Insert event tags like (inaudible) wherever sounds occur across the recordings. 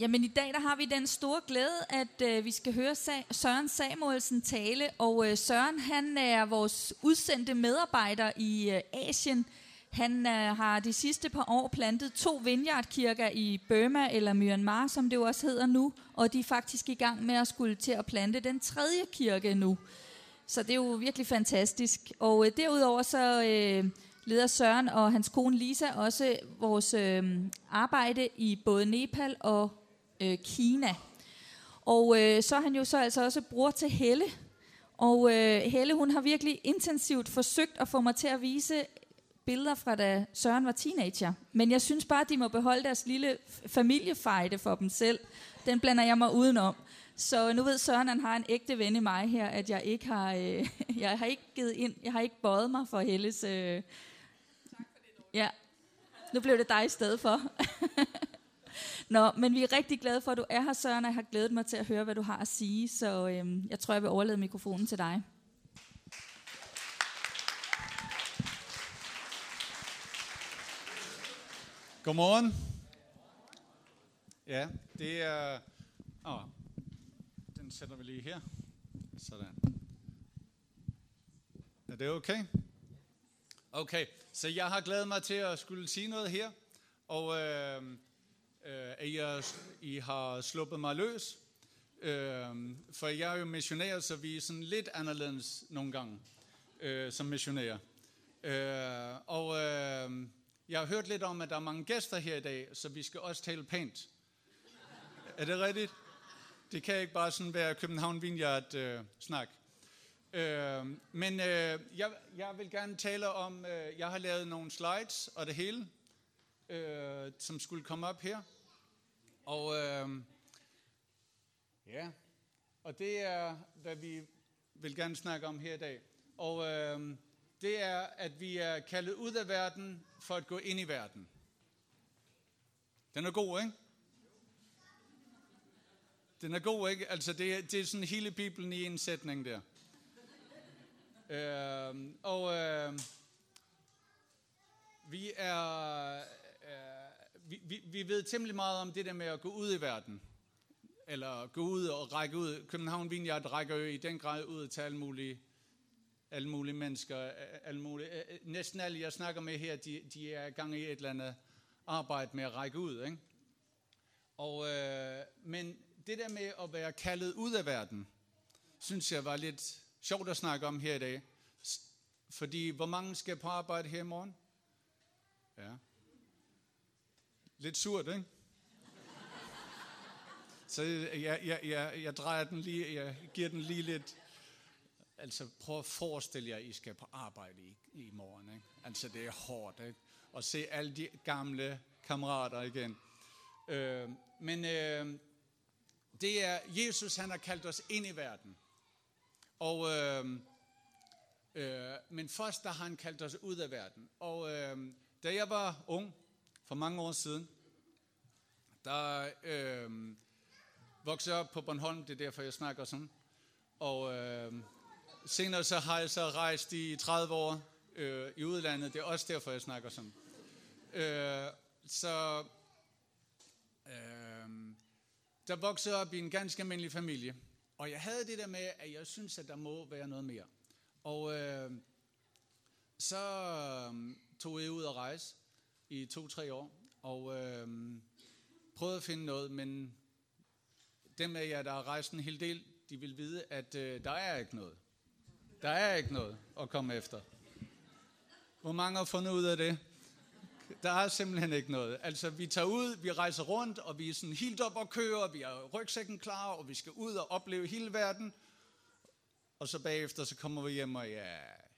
Jamen i dag der har vi den store glæde, at øh, vi skal høre Sa- Søren Samuelsen tale. Og øh, Søren han er vores udsendte medarbejder i øh, Asien. Han øh, har de sidste par år plantet to vineyardkirker i Burma eller Myanmar, som det jo også hedder nu. Og de er faktisk i gang med at skulle til at plante den tredje kirke nu. Så det er jo virkelig fantastisk. Og øh, derudover så øh, leder Søren og hans kone Lisa også vores øh, arbejde i både Nepal og øh, Kina. Og øh, så er han jo så altså også bror til Helle. Og øh, Helle, hun har virkelig intensivt forsøgt at få mig til at vise billeder fra da Søren var teenager. Men jeg synes bare, at de må beholde deres lille familiefejde for dem selv. Den blander jeg mig udenom. Så nu ved Søren, han har en ægte ven i mig her, at jeg ikke har, øh, (laughs) jeg har ikke givet ind, jeg har ikke bøjet mig for Helles... Øh, ja, nu blev det dig i stedet for. (laughs) Nå, men vi er rigtig glade for, at du er her, Søren, og jeg har glædet mig til at høre, hvad du har at sige. Så øhm, jeg tror, jeg vil overlade mikrofonen til dig. Godmorgen. Ja, det er... Åh, den sætter vi lige her. Sådan. Er det okay? Okay, så jeg har glædet mig til at skulle sige noget her, og øh, øh, at er, I har sluppet mig løs. Øh, for jeg er jo missionær, så vi er sådan lidt anderledes nogle gange øh, som missionærer. Øh, og øh, jeg har hørt lidt om, at der er mange gæster her i dag, så vi skal også tale pænt. Er det rigtigt? Det kan ikke bare sådan være København Vineyard øh, snak. Øh, men øh, jeg, jeg vil gerne tale om, øh, jeg har lavet nogle slides og det hele, øh, som skulle komme op her. Og øh, ja, og det er, hvad vi vil gerne snakke om her i dag. Og øh, det er, at vi er kaldet ud af verden for at gå ind i verden. Den er god, ikke? Den er god, ikke? Altså, det er, det er sådan hele Bibelen i en sætning der. Øh, og øh, vi er... Vi, vi, vi ved temmelig meget om det der med at gå ud i verden. Eller gå ud og række ud. København Vineyard rækker jo i den grad ud til alle mulige, alle mulige mennesker. Alle mulige, næsten alle, jeg snakker med her, de, de er i gang i et eller andet arbejde med at række ud. Ikke? Og, øh, men det der med at være kaldet ud af verden, synes jeg var lidt sjovt at snakke om her i dag. Fordi hvor mange skal på arbejde her i morgen? Ja. Lidt surt, ikke? Så jeg, jeg, jeg, jeg drejer den lige, jeg giver den lige lidt. Altså prøv at forestille jer, at I skal på arbejde i, i morgen. Ikke? Altså det er hårdt, ikke? At se alle de gamle kammerater igen. Øh, men øh, det er, Jesus han har kaldt os ind i verden. Og, øh, øh, men først der har han kaldt os ud af verden. Og øh, da jeg var ung, for mange år siden, der øh, voksede jeg op på Bornholm, det er derfor jeg snakker sådan. Og øh, senere så har jeg så rejst i 30 år øh, i udlandet, det er også derfor jeg snakker sådan. Øh, så øh, der voksede op i en ganske almindelig familie. Og jeg havde det der med, at jeg synes, at der må være noget mere. Og øh, så øh, tog jeg ud og rejse i to-tre år, og øh, prøvede at finde noget, men dem af jer, der har rejst en hel del, de vil vide, at øh, der er ikke noget. Der er ikke noget at komme efter. Hvor mange har fundet ud af det? Der er simpelthen ikke noget. Altså, vi tager ud, vi rejser rundt, og vi er sådan helt op og kører, og vi har rygsækken klar, og vi skal ud og opleve hele verden. Og så bagefter, så kommer vi hjem, og ja,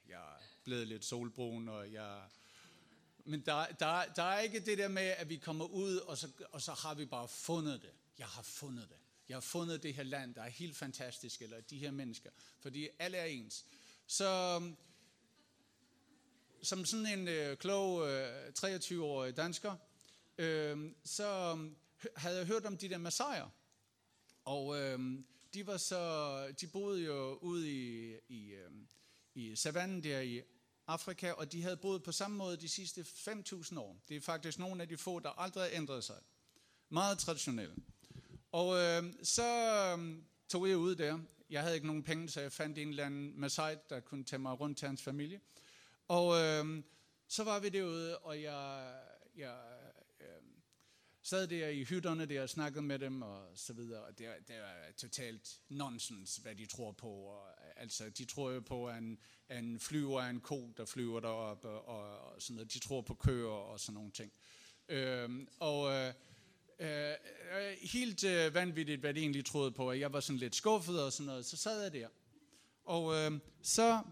jeg er blevet lidt solbrun, og jeg... Men der, der, der er ikke det der med, at vi kommer ud, og så, og så har vi bare fundet det. Jeg har fundet det. Jeg har fundet det her land, der er helt fantastisk, eller de her mennesker. Fordi alle er ens. Så som sådan en øh, klog øh, 23-årig dansker, øh, så øh, havde jeg hørt om de der massajer. Og øh, de var så, de boede jo ude i, i, øh, i savannen der i Afrika, og de havde boet på samme måde de sidste 5.000 år. Det er faktisk nogle af de få, der aldrig har ændret sig. Meget traditionelle. Og øh, så øh, tog jeg ud der. Jeg havde ikke nogen penge, så jeg fandt en eller anden Masai, der kunne tage mig rundt til hans familie. Og øh, så var vi derude, og jeg, jeg øh, sad der i hytterne der og snakkede med dem og så videre. Og det, det var totalt nonsens, hvad de tror på. Og, altså, de tror jo på, at en, en flyver er en ko, der flyver derop, og, og, og sådan noget. De tror på køer og sådan nogle ting. Øhm, øh, og... Øh, Øh, helt øh, vanvittigt, hvad de egentlig troede på. Jeg var sådan lidt skuffet og sådan noget. Så sad jeg der. Og øh, så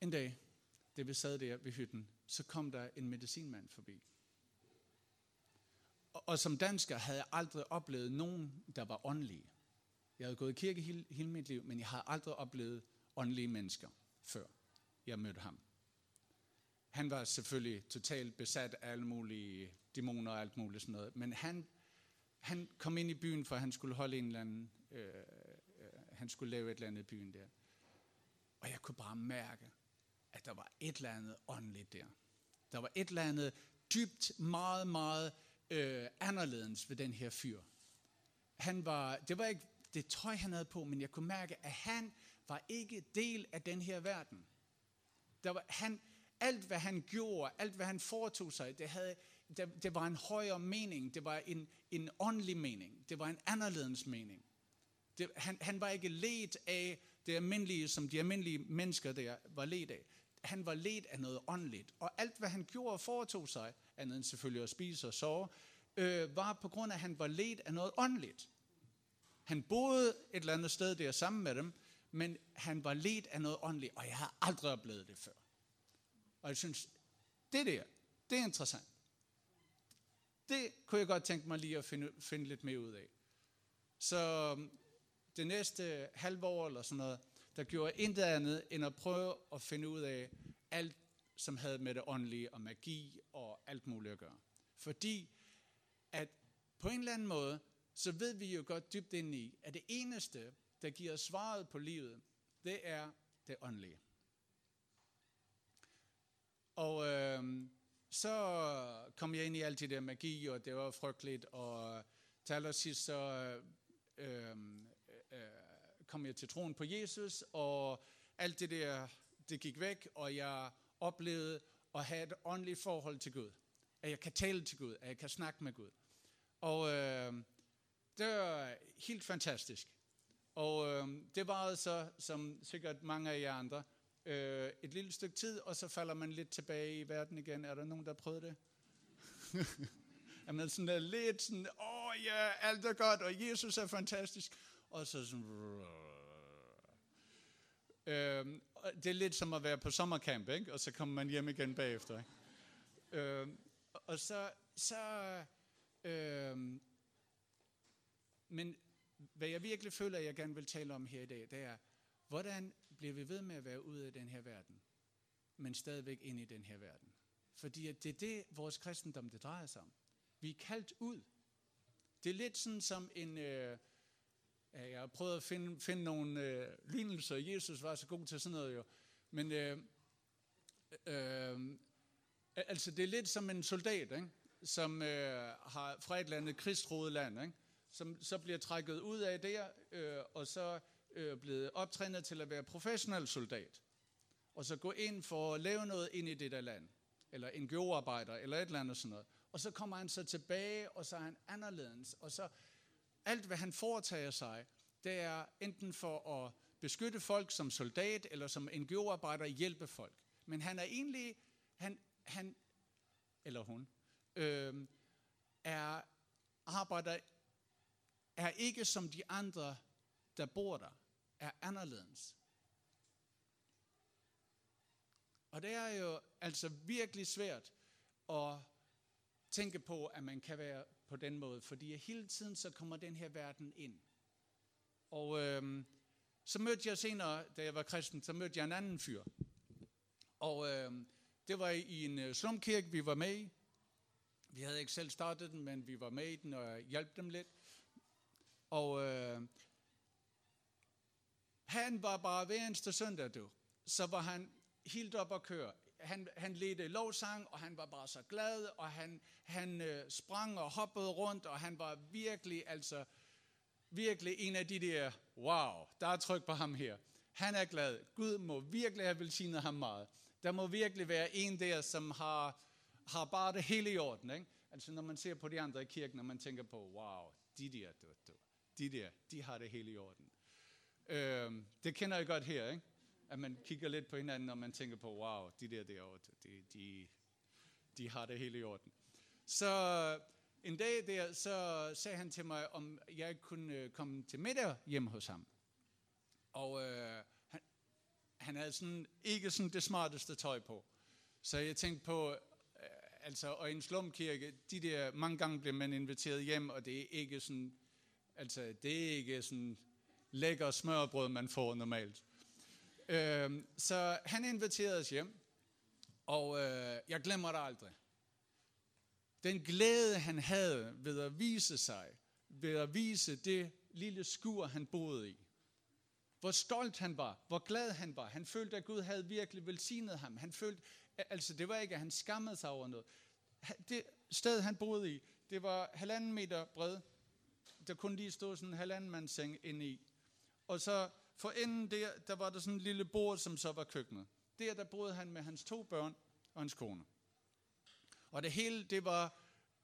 en dag, da vi sad der ved hytten, så kom der en medicinmand forbi. Og, og som dansker havde jeg aldrig oplevet nogen, der var åndelige. Jeg havde gået i kirke hele, hele mit liv, men jeg havde aldrig oplevet åndelige mennesker, før jeg mødte ham. Han var selvfølgelig totalt besat af alle mulige dæmoner og alt muligt sådan noget. Men han, han kom ind i byen, for han skulle holde en eller anden, øh, øh, han skulle lave et eller andet i byen der. Og jeg kunne bare mærke, at der var et eller andet åndeligt der. Der var et eller andet dybt, meget, meget øh, anderledes ved den her fyr. Han var, det var ikke det tøj, han havde på, men jeg kunne mærke, at han var ikke del af den her verden. Der var, han, alt, hvad han gjorde, alt, hvad han foretog sig, det, havde, det, det var en højere mening. Det var en, en åndelig mening. Det var en anderledes mening. Det, han, han var ikke let af det almindelige, som de almindelige mennesker der var let af. Han var let af noget åndeligt. Og alt, hvad han gjorde og foretog sig, andet end selvfølgelig at spise og sove, øh, var på grund af, at han var let af noget åndeligt. Han boede et eller andet sted der sammen med dem, men han var let af noget åndeligt, og jeg har aldrig oplevet det før. Og jeg synes, det der, det er interessant. Det kunne jeg godt tænke mig lige at finde, finde lidt mere ud af. Så øhm, det næste halve år eller sådan noget, der gjorde jeg intet andet end at prøve at finde ud af alt, som havde med det åndelige og magi og alt muligt at gøre. Fordi at på en eller anden måde, så ved vi jo godt dybt ind i, at det eneste, der giver svaret på livet, det er det åndelige. Og øh, så kom jeg ind i alt det der magi, og det var frygteligt, og til allersidst så øh, øh, kom jeg til troen på Jesus, og alt det der, det gik væk, og jeg oplevede at have et åndeligt forhold til Gud. At jeg kan tale til Gud, at jeg kan snakke med Gud. Og øh, det var helt fantastisk. Og øh, det var så, som sikkert mange af jer andre, øh, et lille stykke tid, og så falder man lidt tilbage i verden igen. Er der nogen, der har prøvet det? (laughs) er man sådan der lidt sådan, åh oh, ja, alt er godt, og Jesus er fantastisk. Og så sådan... Øh, det er lidt som at være på sommercamp, ikke? og så kommer man hjem igen bagefter. Ikke? Øh, og så, så øh, men hvad jeg virkelig føler, at jeg gerne vil tale om her i dag, det er, hvordan bliver vi ved med at være ude af den her verden, men stadigvæk ind i den her verden. Fordi at det er det, vores kristendom det drejer sig om. Vi er kaldt ud. Det er lidt sådan som en... Øh, jeg har prøvet at finde, finde nogle øh, lignelser. Jesus var så god til sådan noget jo. Men øh, øh, altså det er lidt som en soldat, ikke? som øh, har fra et eller andet krigstroet land, ikke? Som så bliver trækket ud af der, øh, og så øh, blevet optrænet til at være professionel soldat, og så gå ind for at lave noget ind i det der land, eller en arbejder eller et eller andet sådan noget. Og så kommer han så tilbage, og så er han anderledes, og så alt, hvad han foretager sig, det er enten for at beskytte folk som soldat, eller som NGO-arbejder hjælpe folk. Men han er egentlig, han, han eller hun, øh, er arbejder, er ikke som de andre, der bor der er anderledes. Og det er jo altså virkelig svært at tænke på, at man kan være på den måde, fordi hele tiden så kommer den her verden ind. Og øhm, så mødte jeg senere, da jeg var kristen, så mødte jeg en anden fyr. Og øhm, det var i en øh, slumkirke, vi var med i. Vi havde ikke selv startet den, men vi var med i den og hjalp dem lidt. Og øh, han var bare hver eneste søndag, du. Så var han helt op at køre. han, han ledte lovsang, og han var bare så glad, og han, han øh, sprang og hoppede rundt, og han var virkelig, altså, virkelig en af de der, wow, der er tryk på ham her. Han er glad. Gud må virkelig have velsignet ham meget. Der må virkelig være en der, som har, har bare det hele i orden. Ikke? Altså når man ser på de andre i kirken, og man tænker på, wow, de der, du, du, de der, de har det hele i orden. Øh, det kender jeg godt her, ikke? at man kigger lidt på hinanden, og man tænker på, wow, de der derovre, de, de, de har det hele i orden. Så en dag der, så sagde han til mig, om jeg kunne øh, komme til middag hjem hos ham. Og øh, han, han havde sådan, ikke sådan det smarteste tøj på. Så jeg tænkte på, øh, altså, og i en slumkirke, de der, mange gange bliver man inviteret hjem, og det er ikke sådan, altså, det er ikke sådan lækker smørbrød, man får normalt. Øh, så han inviterede os hjem, og øh, jeg glemmer det aldrig. Den glæde, han havde ved at vise sig, ved at vise det lille skur, han boede i. Hvor stolt han var, hvor glad han var. Han følte, at Gud havde virkelig velsignet ham. Han følte, altså det var ikke, at han skammede sig over noget. Det sted, han boede i, det var halvanden meter bred. Der kunne lige stå sådan en halvanden seng inde i. Og så for enden der, der var der sådan en lille bord, som så var køkkenet. Der, der boede han med hans to børn og hans kone. Og det hele, det var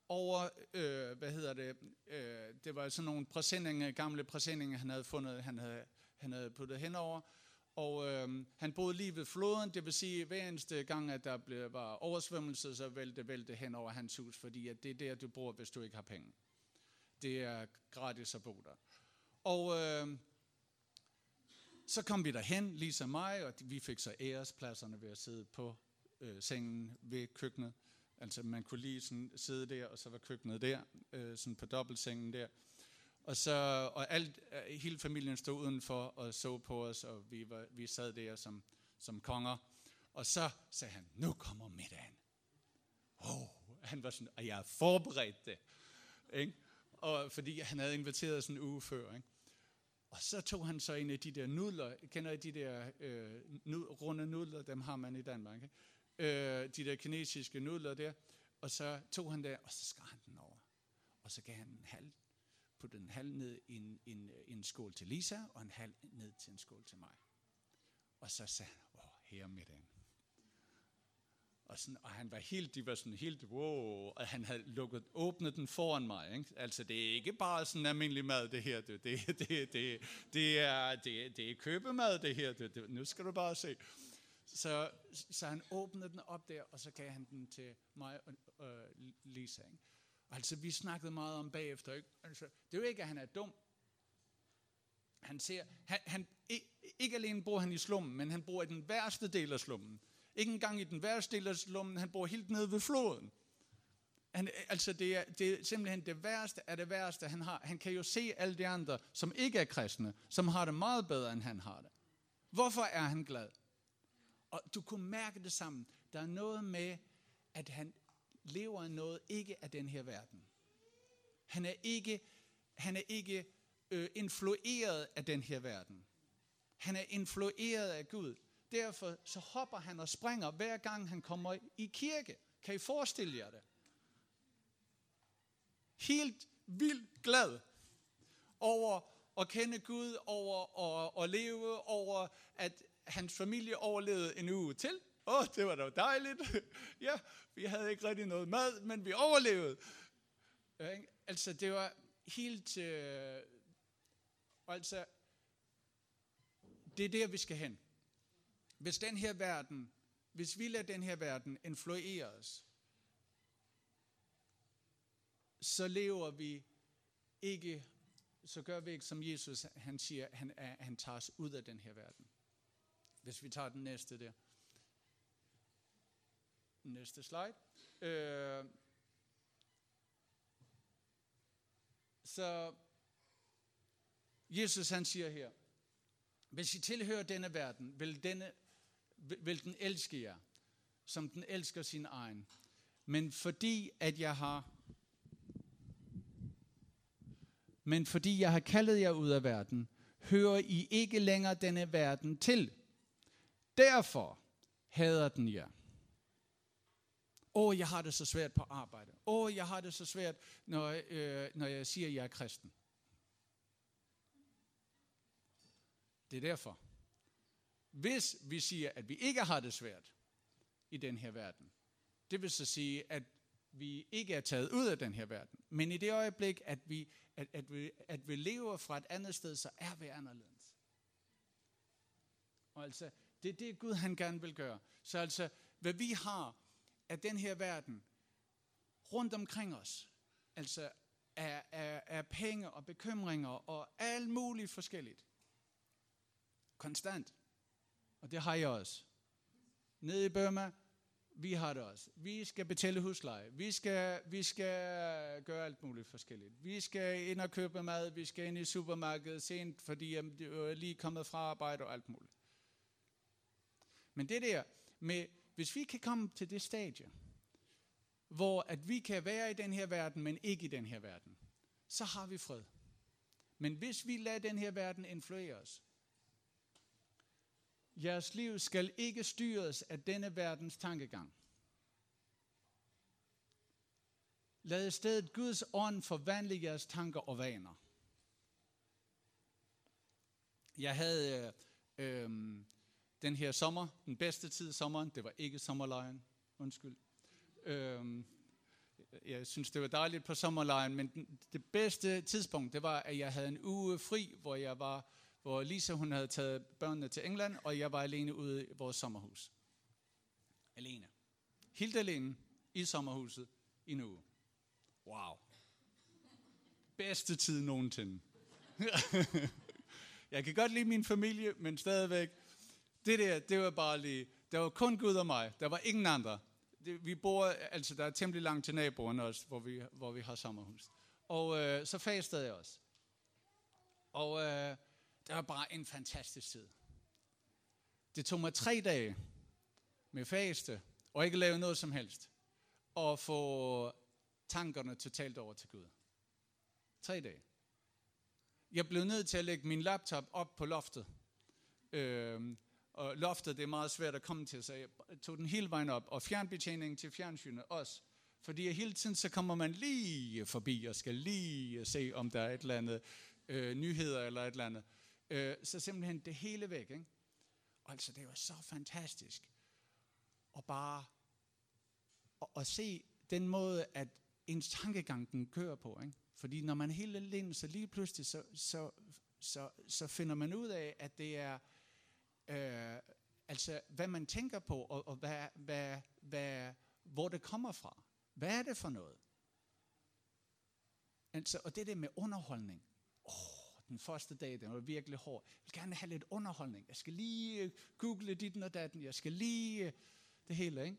over, øh, hvad hedder det, øh, det var sådan nogle præsendinger, gamle præsendinger, han havde fundet, han havde, han havde puttet henover. Og øh, han boede lige ved floden, det vil sige, hver eneste gang, at der blev, var oversvømmelse, så vælte vælte hen over hans hus, fordi at det er der, du bor, hvis du ikke har penge. Det er gratis at bo der. Og øh, så kom vi derhen, ligesom mig, og vi fik så ærespladserne ved at sidde på øh, sengen ved køkkenet. Altså man kunne lige sådan sidde der, og så var køkkenet der, øh, sådan på dobbeltsengen der. Og, så, og alt, øh, hele familien stod udenfor og så på os, og vi, var, vi sad der som, som konger. Og så sagde han, nu kommer middagen. Oh, han var sådan, og jeg har forberedt det. Ikke? Og fordi han havde inviteret sådan en uge før. Ikke? Og så tog han så en af de der nudler, kender I de der øh, nud, runde nudler, dem har man i Danmark, ikke? Øh, de der kinesiske nudler der, og så tog han der, og så skar han den over. Og så gav han en halv, puttede en halv ned i en, en, en skål til Lisa, og en halv ned til en skål til mig. Og så sagde han, åh, her middagen. Og, sådan, og han var helt, de var sådan helt, wow, og han havde lukket, åbnet den foran mig. Ikke? Altså, det er ikke bare sådan almindelig mad, det her. Det, det, det, det, det, er, det, det er købemad, det her. Det, det, nu skal du bare se. Så, så han åbnede den op der, og så gav han den til mig og øh, Lisa. Ikke? Altså, vi snakkede meget om bagefter. Ikke? Altså, det er jo ikke, at han er dum. Han ser, han, han, ikke alene bor han i slummen, men han bor i den værste del af slummen. Ikke engang i den værste del af slummen, han bor helt nede ved floden. Han, altså det er, det er simpelthen det værste af det værste, han har. Han kan jo se alle de andre, som ikke er kristne, som har det meget bedre, end han har det. Hvorfor er han glad? Og du kunne mærke det sammen. Der er noget med, at han lever noget ikke af den her verden. Han er ikke, han er ikke øh, influeret af den her verden. Han er influeret af Gud. Derfor så hopper han og springer, hver gang han kommer i kirke. Kan I forestille jer det? Helt vildt glad over at kende Gud, over at, at leve, over at hans familie overlevede en uge til. Åh, oh, det var da dejligt. (laughs) ja, vi havde ikke rigtig noget mad, men vi overlevede. Altså, det var helt... Øh, altså, det er der, vi skal hen. Hvis den her verden, hvis vi lader den her verden influere os, så lever vi ikke, så gør vi ikke som Jesus, han siger, han, han tager os ud af den her verden. Hvis vi tager den næste der. Næste slide. Øh, så Jesus han siger her, hvis I tilhører denne verden, vil denne vil den elske jer, som den elsker sin egen. Men fordi at jeg har men fordi jeg har kaldet jer ud af verden, hører I ikke længere denne verden til. Derfor hader den jer. Åh, jeg har det så svært på arbejde. Åh, jeg har det så svært, når, øh, når jeg siger, at jeg er kristen. Det er derfor. Hvis vi siger, at vi ikke har det svært i den her verden, det vil så sige, at vi ikke er taget ud af den her verden. Men i det øjeblik, at vi, at, at vi, at vi lever fra et andet sted, så er vi anderledes. Og altså, det er det, Gud han gerne vil gøre. Så altså, hvad vi har af den her verden rundt omkring os, altså af, af, af penge og bekymringer og alt muligt forskelligt. Konstant. Og det har jeg også. Nede i Burma, vi har det også. Vi skal betale husleje. Vi skal, vi skal gøre alt muligt forskelligt. Vi skal ind og købe mad. Vi skal ind i supermarkedet sent, fordi jeg er lige kommet fra arbejde og alt muligt. Men det der med, hvis vi kan komme til det stadie, hvor at vi kan være i den her verden, men ikke i den her verden, så har vi fred. Men hvis vi lader den her verden influere os, jeres liv skal ikke styres af denne verdens tankegang. Lad i stedet Guds ånd forvandle jeres tanker og vaner. Jeg havde øh, øh, den her sommer, den bedste tid i sommeren, det var ikke sommerlejen, undskyld. Øh, jeg synes, det var dejligt på sommerlejen, men den, det bedste tidspunkt, det var, at jeg havde en uge fri, hvor jeg var, hvor Lisa hun havde taget børnene til England, og jeg var alene ude i vores sommerhus. Alene. Helt alene i sommerhuset i en uge. Wow. Bedste tid nogensinde. (laughs) jeg kan godt lide min familie, men stadigvæk, det der, det var bare lige, der var kun Gud og mig. Der var ingen andre. Det, vi bor, altså der er temmelig langt til naboerne også, hvor vi, hvor vi har sommerhus. Og øh, så fastede jeg også. Og øh, det var bare en fantastisk tid. Det tog mig tre dage med faste, og ikke lave noget som helst, og få tankerne totalt over til Gud. Tre dage. Jeg blev nødt til at lægge min laptop op på loftet. Øh, og loftet, det er meget svært at komme til, så jeg tog den hele vejen op. Og fjernbetjeningen til fjernsynet også. Fordi hele tiden så kommer man lige forbi og skal lige se, om der er et eller andet øh, nyheder eller et eller andet. Øh, så simpelthen det hele væk. Ikke? Altså, det var så fantastisk. Og bare at, at se den måde, at ens tankegang den kører på. Ikke? Fordi når man hele helt alene, så lige pludselig, så, så, så, så finder man ud af, at det er øh, altså hvad man tænker på, og, og hvad, hvad, hvad, hvor det kommer fra. Hvad er det for noget? Altså, og det der med underholdning. Åh, oh, den første dag, den var virkelig hård. Jeg vil gerne have lidt underholdning. Jeg skal lige øh, google dit og datten. Jeg skal lige øh, det hele, ikke?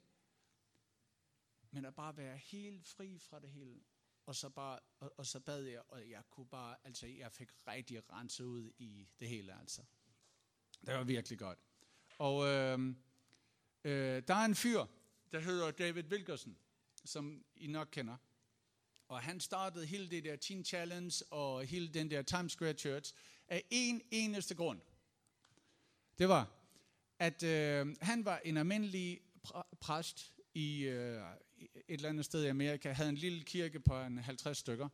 Men at bare være helt fri fra det hele. Og så, bare, og, og så bad jeg, og jeg kunne bare, altså jeg fik rigtig renset ud i det hele, altså. Det var virkelig godt. Og øh, øh, der er en fyr, der hedder David Wilkerson, som I nok kender. Og han startede hele det der Teen Challenge og hele den der Times Square Church af en eneste grund. Det var, at øh, han var en almindelig pr- præst i øh, et eller andet sted i Amerika, havde en lille kirke på en 50 stykker.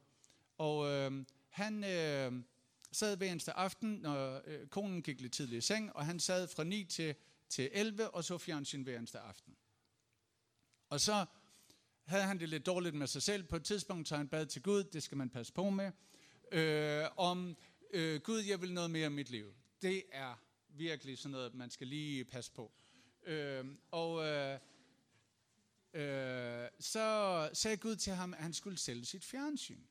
Og øh, han... Øh, sad hver eneste aften, når øh, konen gik lidt tidligt i seng, og han sad fra 9 til, til 11 og så fjernsyn hver eneste aften. Og så havde han det lidt dårligt med sig selv. På et tidspunkt tager han bad til Gud, det skal man passe på med, øh, om øh, Gud, jeg vil noget mere i mit liv. Det er virkelig sådan noget, man skal lige passe på. Øh, og øh, øh, så sagde Gud til ham, at han skulle sælge sit fjernsyn.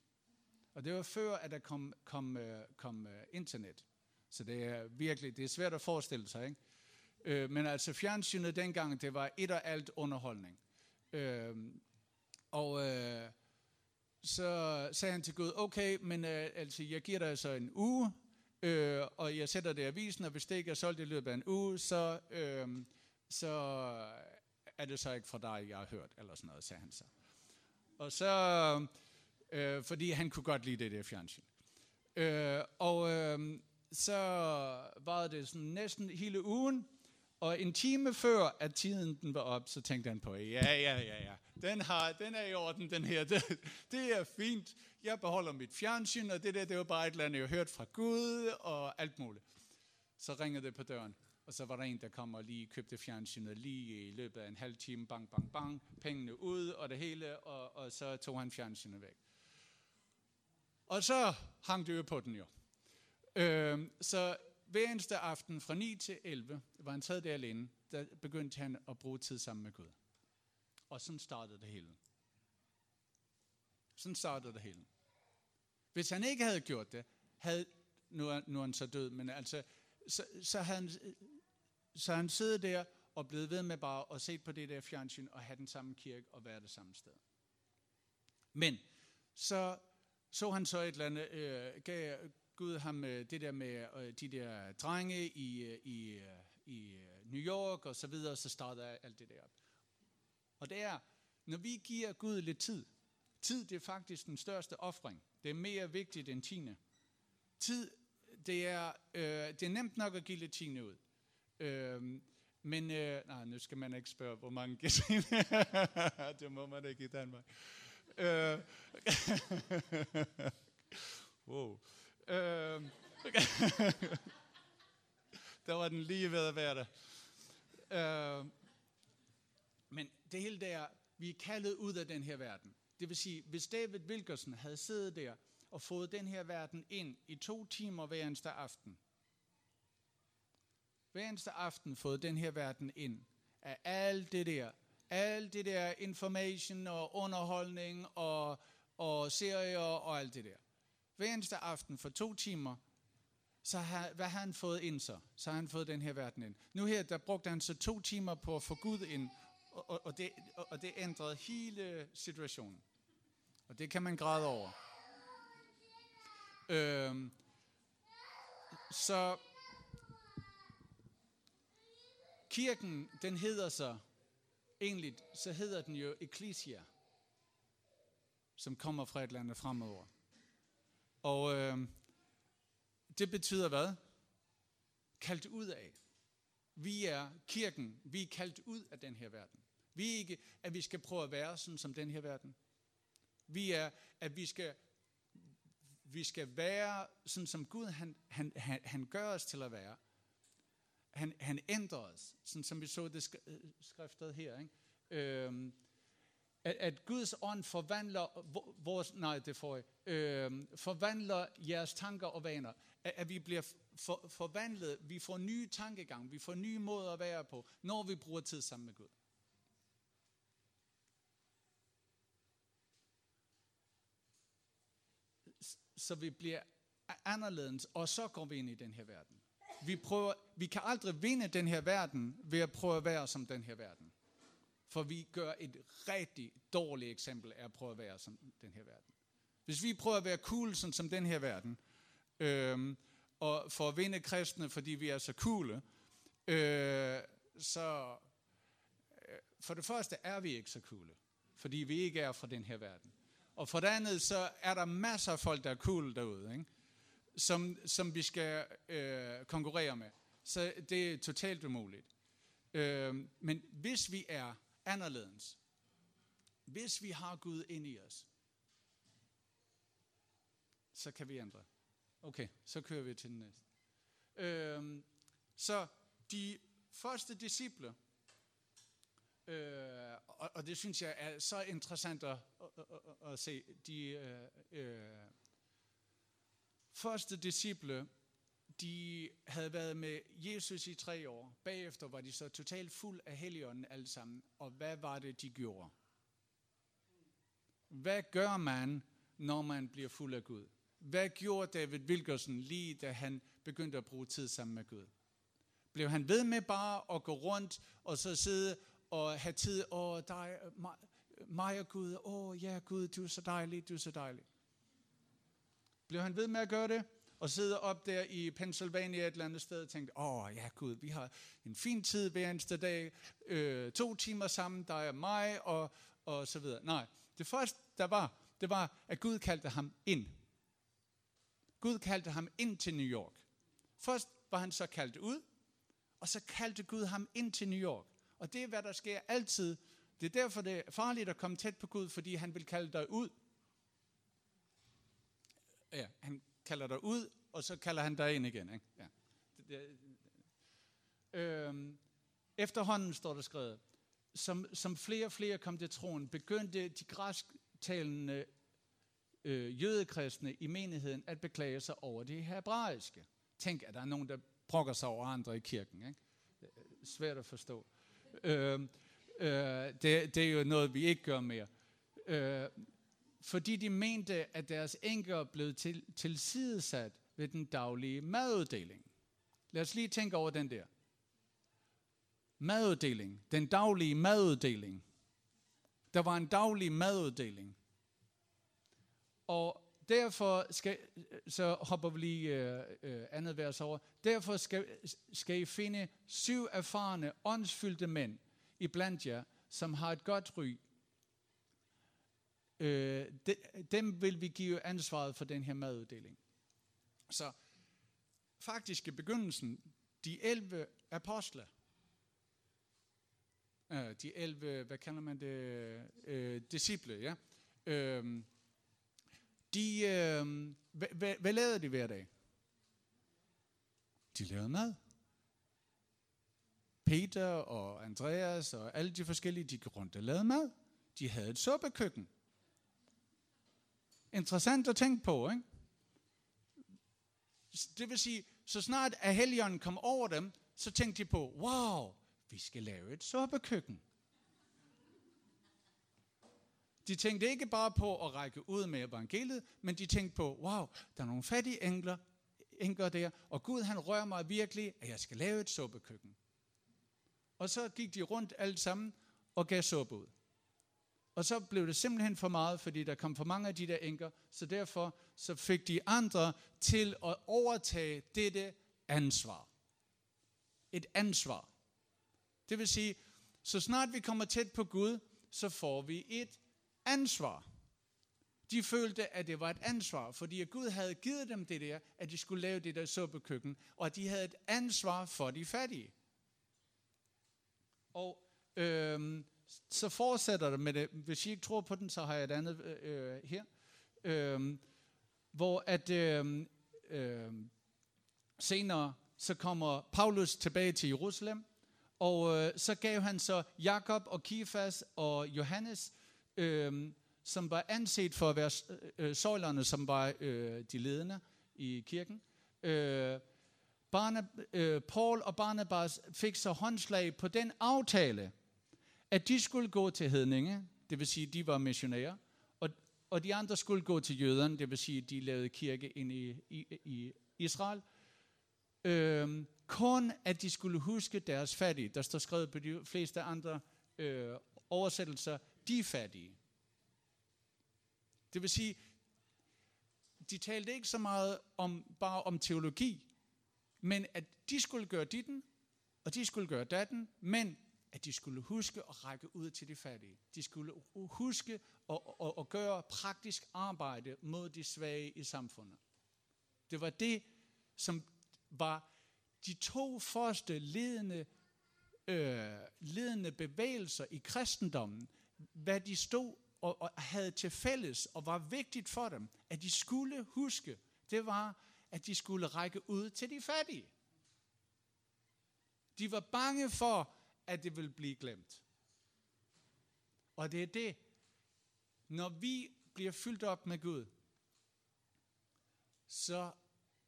Og det var før, at der kom, kom, øh, kom øh, internet. Så det er virkelig, det er svært at forestille sig, ikke? Uh, men altså fjernsynet dengang, det var et og alt underholdning. Uh, og øh, så sagde han til Gud, okay, men øh, altså, jeg giver dig altså en uge, øh, og jeg sætter det i avisen, og hvis det ikke er solgt i løbet af en uge, så, øh, så er det så ikke fra dig, jeg har hørt, eller sådan noget, sagde han så. Og så øh, fordi han kunne godt lide det der fjernsyn. Øh, og øh, så var det sådan næsten hele ugen, og en time før, at tiden den var op, så tænkte han på, ja, ja, ja, ja, den, har, den er i orden, den her, det, det er fint. Jeg beholder mit fjernsyn, og det der, det var bare et eller andet, jeg har hørt fra Gud, og alt muligt. Så ringede det på døren, og så var der en, der kom og lige købte fjernsynet lige i løbet af en halv time, bang, bang, bang, pengene ud, og det hele, og, og så tog han fjernsynet væk. Og så hang det jo på den jo. Øh, så hver eneste aften fra 9 til 11, var han sad der alene, der begyndte han at bruge tid sammen med Gud. Og sådan startede det hele. Sådan startede det hele. Hvis han ikke havde gjort det, havde, nu er, nu er han så død, men altså, så, så havde han, så han siddet der og blevet ved med bare at se på det der fjernsyn og have den samme kirke og være det samme sted. Men så så han så et eller andet, øh, gav Gud ham øh, det der med øh, de der drenge i, øh, i, i New York og så videre, så startede alt det der op. Og det er, når vi giver Gud lidt tid, tid det er faktisk den største offring. Det er mere vigtigt end tiende. Tid, det er, øh, det er nemt nok at give lidt tiende ud. Øh, men øh, nej, nu skal man ikke spørge, hvor mange giver tiende. (laughs) det må man ikke i Danmark. Øh, (laughs) wow. Øh, (laughs) der var den lige ved at være der. Øh, men det hele der, vi er kaldet ud af den her verden. Det vil sige, hvis David Wilkerson havde siddet der og fået den her verden ind i to timer hver eneste aften, hver eneste aften fået den her verden ind af alt det der, alt det der information og underholdning og, og serier og alt det der. Hver eneste aften for to timer, så har, hvad har han fået ind så? Så har han fået den her verden ind. Nu her, der brugte han så to timer på at få Gud ind, og, og, og, det, og det ændrede hele situationen. Og det kan man græde over. Øhm, så kirken, den hedder så, egentlig så hedder den jo Ecclesia, som kommer fra et eller andet fremover. Og øh, det betyder hvad? Kaldt ud af. Vi er kirken. Vi er kaldt ud af den her verden. Vi er ikke, at vi skal prøve at være sådan som den her verden. Vi er, at vi skal, vi skal være sådan som Gud, han, han, han, han gør os til at være. Han, han ændrer os, sådan som vi så det øh, skriftet her. Ikke? Øhm, at, at Guds ånd forvandler vores, nej, det får jeg, øh, forvandler jeres tanker og vaner. At, at vi bliver for, forvandlet, vi får nye tankegang, vi får nye måder at være på, når vi bruger tid sammen med Gud. Så vi bliver anderledes, og så går vi ind i den her verden. Vi, prøver, vi kan aldrig vinde den her verden ved at prøve at være som den her verden. For vi gør et rigtig dårligt eksempel af at prøve at være som den her verden. Hvis vi prøver at være cool sådan som den her verden, øh, og for at vinde kristne, fordi vi er så coole, øh, så øh, for det første er vi ikke så coole, fordi vi ikke er fra den her verden. Og for det andet, så er der masser af folk, der er cool derude, ikke? Som, som vi skal øh, konkurrere med. Så det er totalt umuligt. Øh, men hvis vi er anderledes. Hvis vi har Gud ind i os, så kan vi ændre. Okay, så kører vi til den næste. Øhm, så de første disciple, øh, og, og det synes jeg er så interessant at, at, at, at se, de øh, øh, første disciple, de havde været med Jesus i tre år. Bagefter var de så totalt fuld af helligånden alle sammen. Og hvad var det, de gjorde? Hvad gør man, når man bliver fuld af Gud? Hvad gjorde David Wilkerson lige da han begyndte at bruge tid sammen med Gud? Blev han ved med bare at gå rundt og så sidde og have tid, og dig, mig, mig og Gud, åh, ja Gud, du er så dejlig, du er så dejlig. Blev han ved med at gøre det? Og sidde op der i Pennsylvania et eller andet sted og tænkte, åh oh, ja Gud, vi har en fin tid hver eneste dag, øh, to timer sammen, der er mig og, og så videre. Nej, det første der var, det var, at Gud kaldte ham ind. Gud kaldte ham ind til New York. Først var han så kaldt ud, Og så kaldte Gud ham ind til New York. Og det er, hvad der sker altid. Det er derfor, det er farligt at komme tæt på Gud, fordi han vil kalde dig ud. Ja, han kalder dig ud, og så kalder han dig ind igen. Ikke? Ja. Øhm, efterhånden står der skrevet, som, som flere og flere kom til troen, begyndte de græsktalende øh, jødekristne i menigheden at beklage sig over det hebraiske. Tænk, at der er nogen, der brokker sig over andre i kirken. Ikke? Øh, svært at forstå. Øh, øh, det, det er jo noget, vi ikke gør mere. Øh, fordi de mente, at deres enker blev til, tilsidesat ved den daglige maduddeling. Lad os lige tænke over den der. Maduddeling. Den daglige maduddeling. Der var en daglig maduddeling. Og derfor skal, så hopper vi lige øh, øh andet vers over. Derfor skal, skal I finde syv erfarne, åndsfyldte mænd i blandt jer, som har et godt ry øh, de, dem vil vi give ansvaret for den her maduddeling. Så faktisk i begyndelsen, de 11 apostle, øh, de 11, hvad kalder man det, øh, disciple, ja, uh, de, øh, hvad, hvad, hvad lavede de hver dag? De lavede mad. Peter og Andreas og alle de forskellige, de gik rundt og lavede mad. De havde et suppekøkken. Interessant at tænke på, ikke? Det vil sige, så snart at helgen kom over dem, så tænkte de på, wow, vi skal lave et suppekøkken. De tænkte ikke bare på at række ud med evangeliet, men de tænkte på, wow, der er nogle fattige engler, enker der, og Gud han rører mig virkelig, at jeg skal lave et suppekøkken. Og så gik de rundt alle sammen og gav suppe ud. Og så blev det simpelthen for meget, fordi der kom for mange af de der enker, så derfor så fik de andre til at overtage dette ansvar. Et ansvar. Det vil sige, så snart vi kommer tæt på Gud, så får vi et ansvar. De følte, at det var et ansvar, fordi at Gud havde givet dem det der, at de skulle lave det der suppekøkken, og at de havde et ansvar for de fattige. Og øhm, så fortsætter det med det. Hvis I ikke tror på den, så har jeg et andet øh, øh her. Øh, hvor at øh, øh, senere så kommer Paulus tilbage til Jerusalem, og øh, så gav han så Jakob og Kifas og Johannes øh, som var anset for at være øh, øh, søjlerne, som var øh, de ledende i kirken. Øh, Barnab, øh, Paul og Barnabas fik så håndslag på den aftale, at de skulle gå til hedninge, det vil sige, de var missionærer, og, og de andre skulle gå til jøderne, det vil sige, de lavede kirke ind i, i, i Israel. Øhm, kun at de skulle huske deres fattige. Der står skrevet på de fleste andre øh, oversættelser, de fattige. Det vil sige, de talte ikke så meget om, bare om teologi, men at de skulle gøre ditten, og de skulle gøre datten, men at de skulle huske at række ud til de fattige. De skulle huske at, at, at gøre praktisk arbejde mod de svage i samfundet. Det var det, som var de to første ledende, øh, ledende bevægelser i kristendommen, hvad de stod og, og havde til fælles, og var vigtigt for dem, at de skulle huske, det var, at de skulle række ud til de fattige. De var bange for, at det vil blive glemt. Og det er det, når vi bliver fyldt op med Gud, så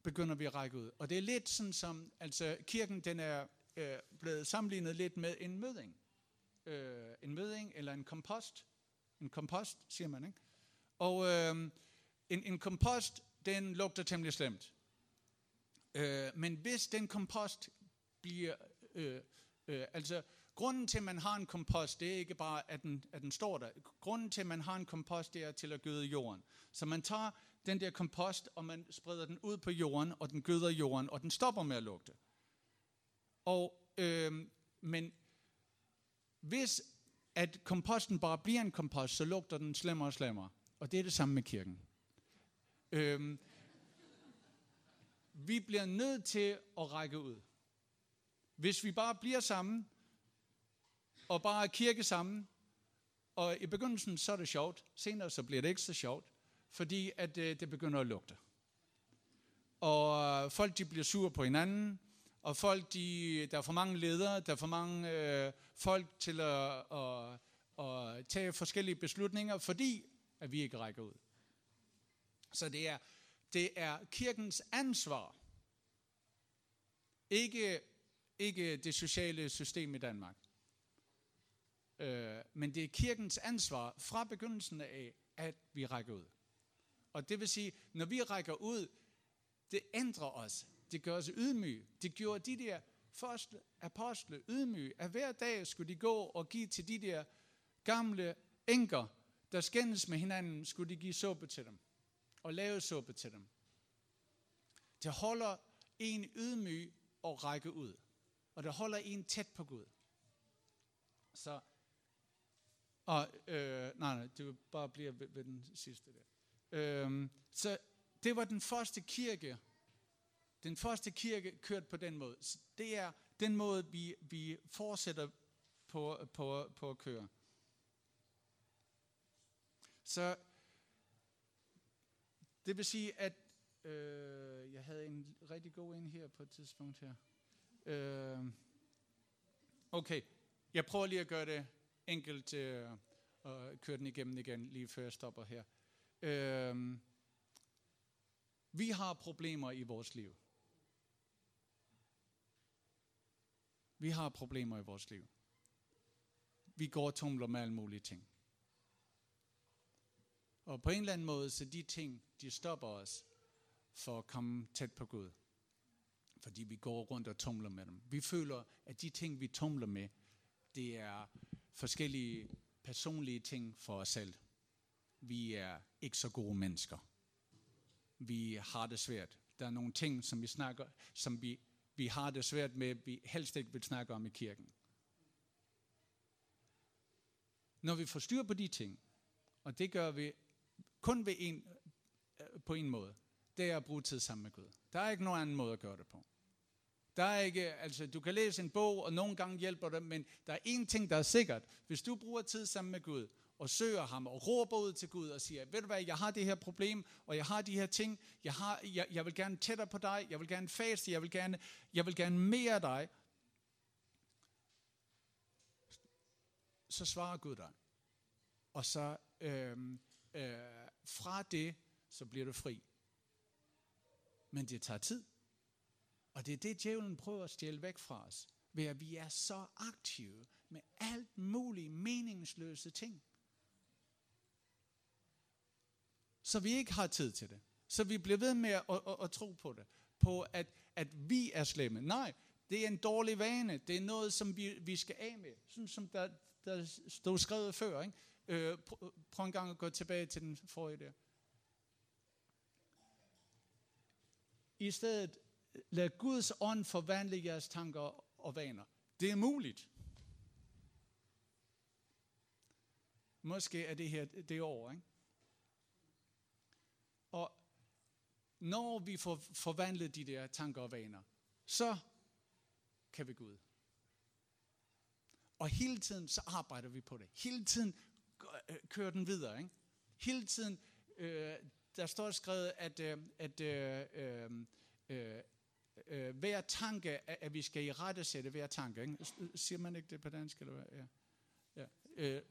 begynder vi at række ud. Og det er lidt sådan som, altså kirken den er øh, blevet sammenlignet lidt med en møding øh, en møding eller en kompost. En kompost, siger man, ikke? Og øh, en, en kompost, den lugter temmelig slemt. Øh, men hvis den kompost bliver... Øh, øh, altså, grunden til, at man har en kompost, det er ikke bare, at den, at den står der. Grunden til, at man har en kompost, det er til at gøde jorden. Så man tager den der kompost, og man spreder den ud på jorden, og den gøder jorden, og den stopper med at lugte. Og, øh, men hvis at komposten bare bliver en kompost, så lugter den slemmere og slemmere. Og det er det samme med kirken. Øhm, vi bliver nødt til at række ud. Hvis vi bare bliver sammen, og bare er kirke sammen, og i begyndelsen så er det sjovt, senere så bliver det ikke så sjovt, fordi at det, øh, det begynder at lugte. Og øh, folk de bliver sure på hinanden, og folk de, der er for mange ledere, der er for mange øh, folk til at, at, at tage forskellige beslutninger, fordi at vi ikke rækker ud. Så det er, det er kirkens ansvar, ikke, ikke det sociale system i Danmark. Øh, men det er kirkens ansvar fra begyndelsen af, at vi rækker ud. Og det vil sige, når vi rækker ud, det ændrer os. Det gør os ydmyge. Det gjorde de der første apostle ydmyge, at hver dag skulle de gå og give til de der gamle enker, der skændes med hinanden, skulle de give suppe til dem. Og lave suppe til dem. Det holder en ydmyg og række ud. Og det holder en tæt på Gud. Så, og, øh, nej, nej, det bare bliver ved, ved den sidste der. Øh, så det var den første kirke. Den første kirke kørt på den måde. Så det er den måde, vi, vi fortsætter på, på, på at køre. Så det vil sige, at øh, jeg havde en rigtig god en her på et tidspunkt her. Øh, okay, jeg prøver lige at gøre det enkelt øh, og køre den igennem igen, lige før jeg stopper her. Øh, vi har problemer i vores liv. Vi har problemer i vores liv. Vi går og tumler med alle mulige ting. Og på en eller anden måde, så de ting, de stopper os for at komme tæt på Gud. Fordi vi går rundt og tumler med dem. Vi føler, at de ting, vi tumler med, det er forskellige personlige ting for os selv. Vi er ikke så gode mennesker. Vi har det svært. Der er nogle ting, som vi snakker, som vi, vi har det svært med, vi helst ikke vil snakke om i kirken. Når vi får styr på de ting, og det gør vi kun ved en, øh, på en måde, det er at bruge tid sammen med Gud. Der er ikke nogen anden måde at gøre det på. Der er ikke, altså du kan læse en bog, og nogle gange hjælper det, men der er én ting, der er sikkert. Hvis du bruger tid sammen med Gud, og søger ham, og råber ud til Gud og siger, ved du hvad, jeg har det her problem, og jeg har de her ting, jeg, har, jeg, jeg vil gerne tættere på dig, jeg vil gerne faste, jeg vil gerne, jeg vil gerne mere af dig, så svarer Gud dig. Og så øhm, øh, fra det, så bliver du fri. Men det tager tid. Og det er det, djævlen prøver at stjæle væk fra os. Ved at vi er så aktive med alt muligt meningsløse ting. Så vi ikke har tid til det. Så vi bliver ved med at, at, at, at tro på det. På at, at vi er slemme. Nej, det er en dårlig vane. Det er noget, som vi, vi skal af med. Sådan som der, der stod skrevet før. Ikke? Øh, prøv en gang at gå tilbage til den forrige der. I stedet, lad Guds ånd forvandle jeres tanker og vaner. Det er muligt. Måske er det her det år, ikke? Og når vi får forvandlet de der tanker og vaner, så kan vi gå ud. Og hele tiden så arbejder vi på det. Hele tiden øh, kører den videre. Ikke? Hele tiden, øh, der står skrevet, at, øh, at øh, øh, øh øh, hver tanke, at, at vi skal i rette sætte hver tanke. Ikke? Siger man ikke det på dansk? Eller hvad? Ja. Ja. Øh,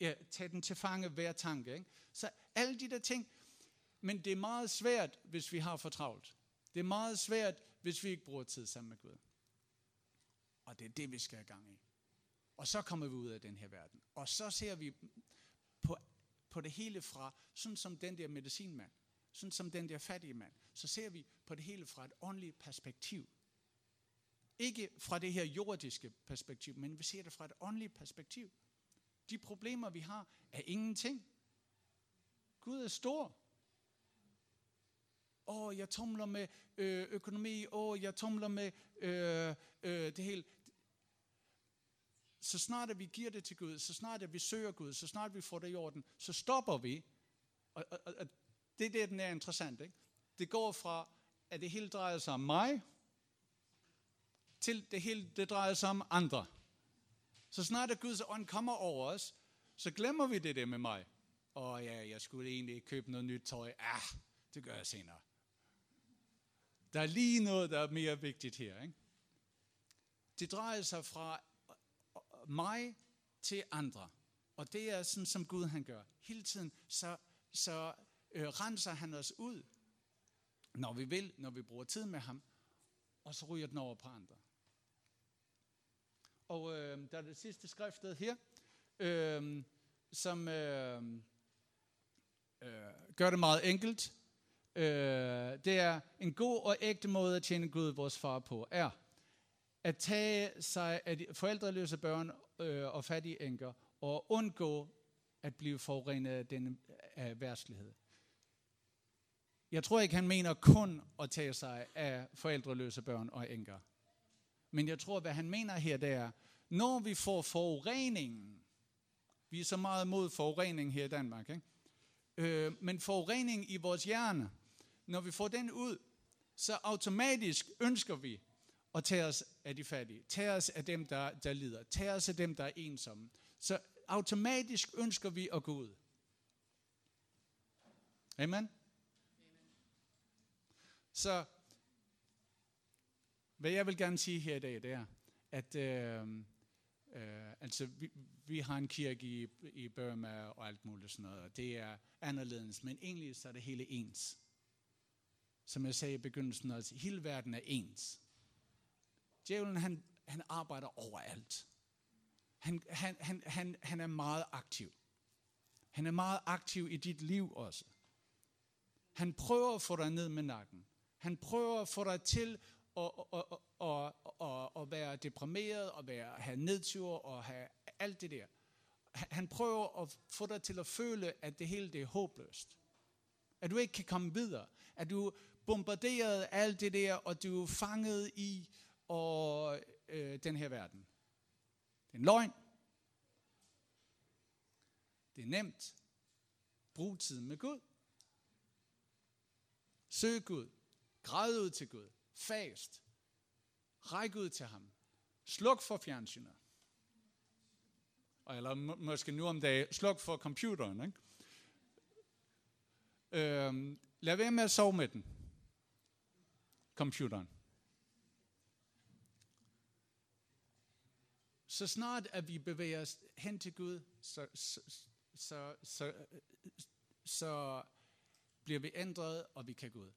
ja, tag den til fange hver tanke. Ikke? Så alle de der ting, men det er meget svært, hvis vi har for travlt. Det er meget svært, hvis vi ikke bruger tid sammen med Gud. Og det er det, vi skal have gang i. Og så kommer vi ud af den her verden. Og så ser vi på, på det hele fra, sådan som den der medicinmand, sådan som den der fattige mand, så ser vi på det hele fra et åndeligt perspektiv. Ikke fra det her jordiske perspektiv, men vi ser det fra et åndeligt perspektiv. De problemer, vi har, er ingenting. Gud er stor. Åh, oh, jeg tumler med øh, økonomi. Åh, oh, jeg tumler med øh, øh, det hele så snart at vi giver det til Gud, så snart at vi søger Gud, så snart vi får det i orden, så stopper vi. Og, og, og det er det, den er interessant. Ikke? Det går fra, at det hele drejer sig om mig, til det hele det drejer sig om andre. Så snart at Guds ånd kommer over os, så glemmer vi det der med mig. Åh ja, jeg skulle egentlig købe noget nyt tøj. Ah, det gør jeg senere. Der er lige noget, der er mere vigtigt her. Ikke? Det drejer sig fra øh, øh, mig til andre. Og det er sådan, som Gud han gør. Hele tiden, så, så øh, renser han os ud, når vi vil, når vi bruger tid med ham, og så ryger den over på andre. Og øh, der er det sidste skriftet her, øh, som øh, øh, gør det meget enkelt. Øh, det er en god og ægte måde at tjene Gud, vores far på, er at tage sig af de forældreløse børn øh, og fattige enker, og undgå at blive forurenet af denne af værtslighed. Jeg tror ikke, han mener kun at tage sig af forældreløse børn og enker. Men jeg tror, hvad han mener her, det er, når vi får forureningen, vi er så meget mod forurening her i Danmark, ikke? Øh, men forurening i vores hjerne, når vi får den ud, så automatisk ønsker vi at tage os af de fattige, tage os af dem, der, der lider, tage os af dem, der er ensomme. Så automatisk ønsker vi at gå ud. Amen? Så hvad jeg vil gerne sige her i dag, det er, at øh, øh, altså, vi, vi har en kirke i, i Burma og alt muligt sådan noget, og det er anderledes, men egentlig så er det hele ens. Som jeg sagde i begyndelsen, altså, hele verden er ens. Djævlen, han, han arbejder overalt. Han, han, han, han, han er meget aktiv. Han er meget aktiv i dit liv også. Han prøver at få dig ned med nakken. Han prøver at få dig til at, at, at, at, at være deprimeret, og være, have nedtur og have alt det der. Han prøver at få dig til at føle, at det hele det er håbløst. At du ikke kan komme videre. At du bombarderet alt det der, og du er fanget i og, øh, den her verden. Det er en løgn. Det er nemt. Brug tiden med Gud. Søg Gud. Græd ud til Gud. Fast. Ræk ud til ham. Sluk for fjernsynet. Eller må, måske nu om dagen, sluk for computeren. Ikke? Øhm, lad være med at sove med den. Computeren. Så snart at vi bevæger os hen til Gud, så, så, så, så, så bliver vi ændret, og vi kan gå ud.